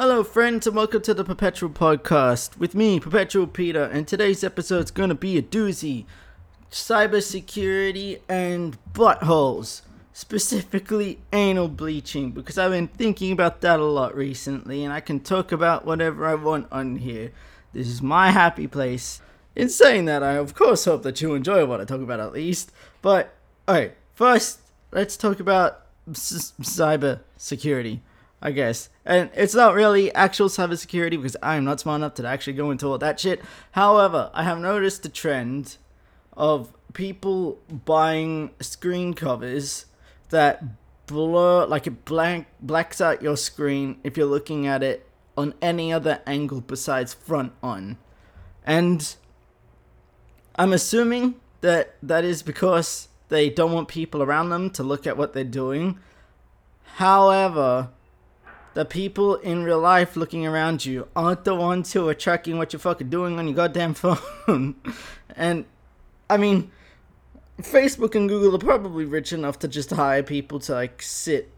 Hello, friends, and welcome to the Perpetual Podcast with me, Perpetual Peter. And today's episode is going to be a doozy cybersecurity and buttholes, specifically anal bleaching, because I've been thinking about that a lot recently, and I can talk about whatever I want on here. This is my happy place. In saying that, I of course hope that you enjoy what I talk about at least. But, alright, first, let's talk about s- cyber security. I guess. And it's not really actual cybersecurity because I am not smart enough to actually go into all that shit. However, I have noticed a trend of people buying screen covers that blur, like it blank blacks out your screen if you're looking at it on any other angle besides front on. And I'm assuming that that is because they don't want people around them to look at what they're doing. However, the people in real life looking around you aren't the ones who are tracking what you're fucking doing on your goddamn phone. and I mean, Facebook and Google are probably rich enough to just hire people to like sit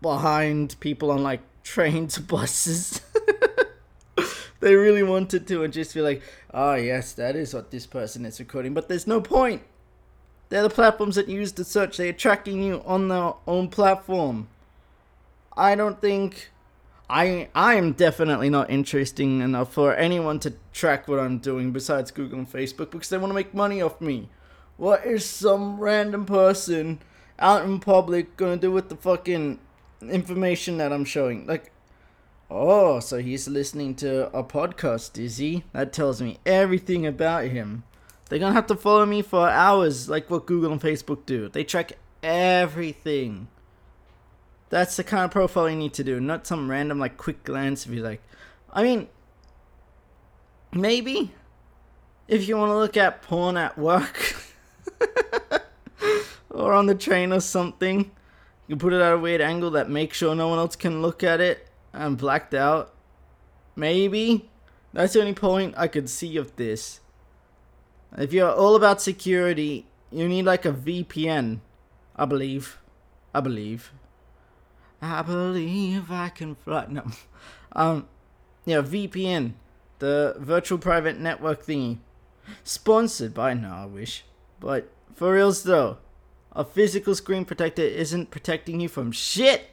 behind people on like trains, buses. they really wanted to and just be like, oh yes, that is what this person is recording. But there's no point. They're the platforms that you use to search. They're tracking you on their own platform. I don't think I I am definitely not interesting enough for anyone to track what I'm doing besides Google and Facebook because they want to make money off me. What is some random person out in public gonna do with the fucking information that I'm showing? Like, oh, so he's listening to a podcast, is he? That tells me everything about him. They're gonna have to follow me for hours, like what Google and Facebook do. They track everything. That's the kind of profile you need to do, not some random like quick glance if you like. I mean, maybe if you want to look at porn at work or on the train or something, you put it at a weird angle that makes sure no one else can look at it and blacked out. Maybe that's the only point I could see of this. If you're all about security, you need like a VPN, I believe. I believe. I believe I can fly. No. Um, yeah, VPN, the virtual private network thingy. Sponsored by, no, I wish. But for reals though, a physical screen protector isn't protecting you from shit.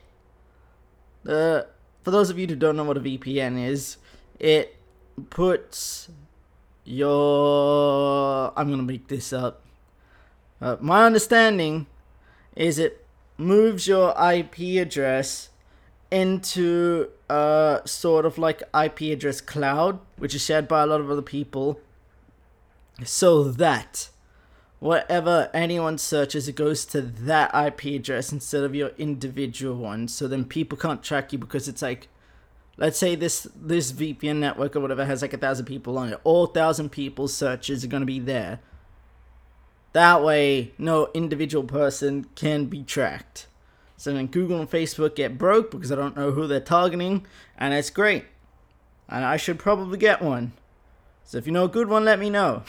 The for those of you who don't know what a VPN is, it puts your I'm gonna make this up. Uh, my understanding is it moves your IP address into a sort of like IP address cloud, which is shared by a lot of other people, so that whatever anyone searches, it goes to that IP address instead of your individual one. So then people can't track you because it's like, let's say this this VPN network or whatever has like a thousand people on it. All thousand people's searches are gonna be there. That way, no individual person can be tracked. So then Google and Facebook get broke because I don't know who they're targeting, and it's great. And I should probably get one. So if you know a good one, let me know.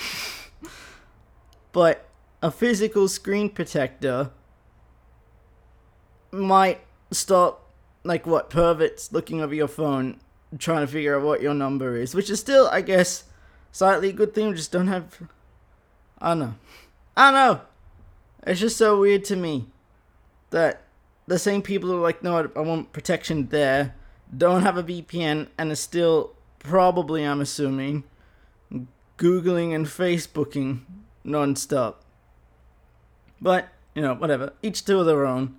but a physical screen protector might stop, like, what, perverts looking over your phone trying to figure out what your number is, which is still, I guess, slightly a good thing. We just don't have. I don't know. I don't know. It's just so weird to me that the same people who are like, no, I want protection there, don't have a VPN, and are still probably, I'm assuming, Googling and Facebooking nonstop. But, you know, whatever. Each to their own.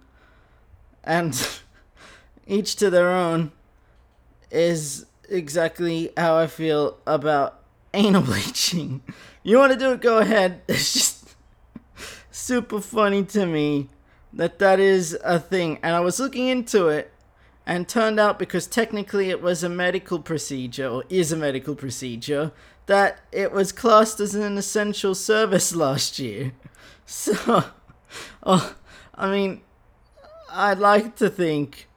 And each to their own is exactly how I feel about anal bleaching. You want to do it, go ahead. It's just super funny to me that that is a thing. And I was looking into it, and turned out because technically it was a medical procedure, or is a medical procedure, that it was classed as an essential service last year. So, oh, I mean, I'd like to think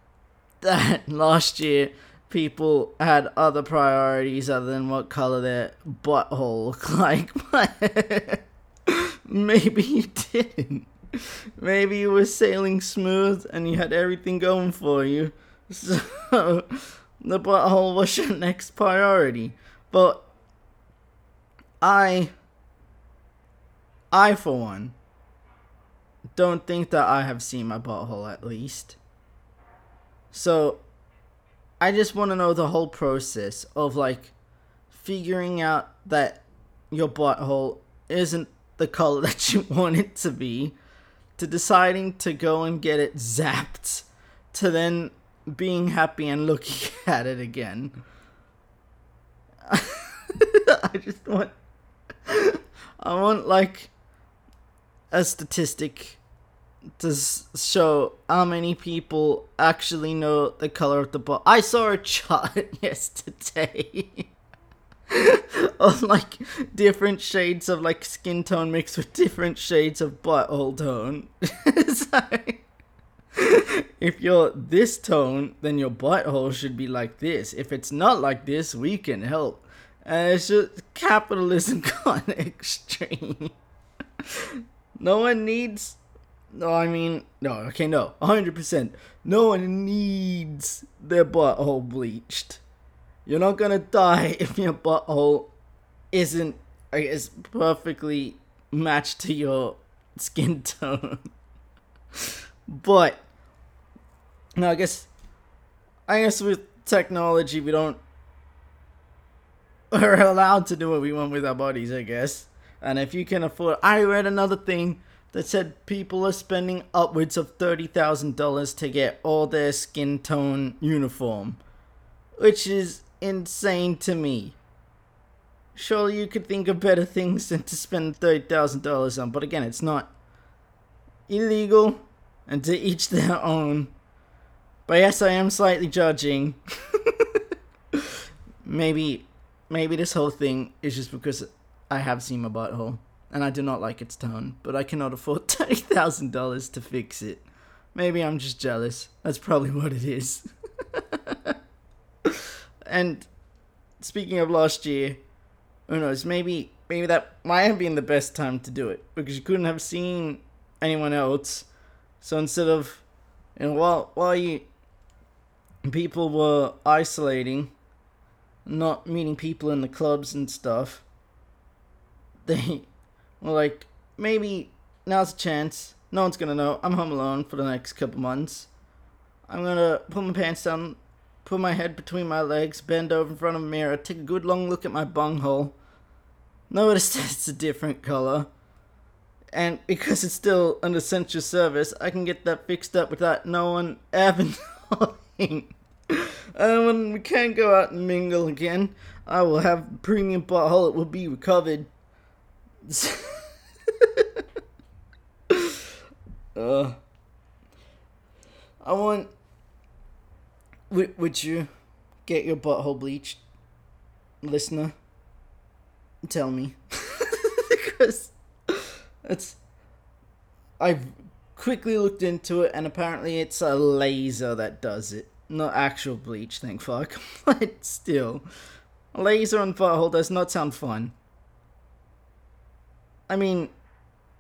that last year people had other priorities other than what color their butthole looked like, maybe you didn't. Maybe you were sailing smooth and you had everything going for you. So, the butthole was your next priority. But I, I for one, don't think that I have seen my butthole at least. So, I just want to know the whole process of like figuring out that your butthole isn't the color that you want it to be, to deciding to go and get it zapped, to then being happy and looking at it again. I just want. I want, like, a statistic to show how many people actually know the color of the ball. I saw a chart yesterday of like different shades of like skin tone mixed with different shades of butthole tone. if you're this tone, then your butthole should be like this. If it's not like this, we can help. And it's just capitalism gone extreme. no one needs. No, I mean, no, okay, no, 100%. No one needs their butthole bleached. You're not gonna die if your butthole isn't, I guess, perfectly matched to your skin tone. but, no, I guess, I guess with technology, we don't, we're allowed to do what we want with our bodies, I guess. And if you can afford, I read another thing that said people are spending upwards of $30,000 to get all their skin tone uniform, which is insane to me. Surely you could think of better things than to spend $30,000 on, but again, it's not illegal and to each their own. But yes, I am slightly judging. maybe, maybe this whole thing is just because I have seen my butthole and I do not like its tone, but I cannot afford $30,000 to fix it. Maybe I'm just jealous. That's probably what it is. and speaking of last year, who knows? Maybe maybe that might have been the best time to do it because you couldn't have seen anyone else. So instead of, you know, while while you people were isolating, not meeting people in the clubs and stuff, they were like, maybe now's a chance. No one's gonna know. I'm home alone for the next couple months. I'm gonna put my pants down, put my head between my legs, bend over in front of a mirror, take a good long look at my bunghole. Notice that it's a different color. And because it's still an essential service, I can get that fixed up without no one ever knowing. And when we can go out and mingle again, I will have premium butthole. It will be recovered. uh, I want would, would you get your butthole bleached, listener? Tell me. because it's. I've quickly looked into it, and apparently it's a laser that does it. Not actual bleach, thank fuck. but still. Laser on butthole does not sound fun. I mean,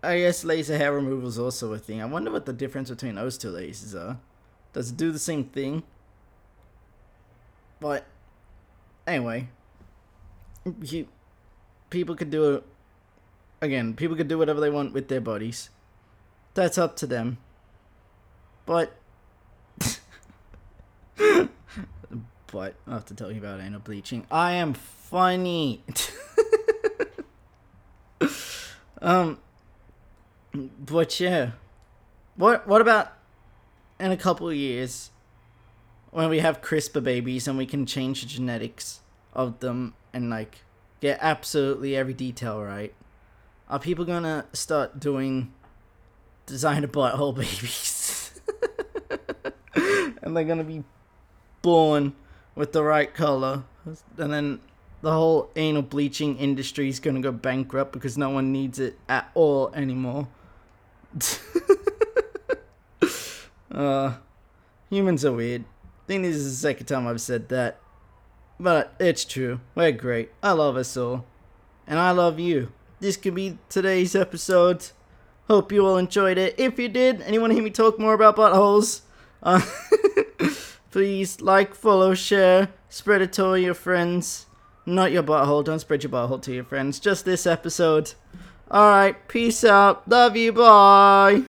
I guess laser hair removal is also a thing. I wonder what the difference between those two lasers are. Does it do the same thing? But anyway, you, people could do it. Again, people could do whatever they want with their bodies. That's up to them. But, but I have to tell you about anal bleaching. I am funny. um, but yeah, what what about in a couple of years? When we have CRISPR babies and we can change the genetics of them and like get absolutely every detail right, are people gonna start doing designer butthole babies? and they're gonna be born with the right color, and then the whole anal bleaching industry is gonna go bankrupt because no one needs it at all anymore. uh, humans are weird think this is the second time I've said that. But it's true. We're great. I love us all. And I love you. This could be today's episode. Hope you all enjoyed it. If you did, and you want to hear me talk more about buttholes, uh, Please like, follow, share, spread it to all your friends. Not your butthole. Don't spread your butthole to your friends. Just this episode. Alright, peace out. Love you. Bye.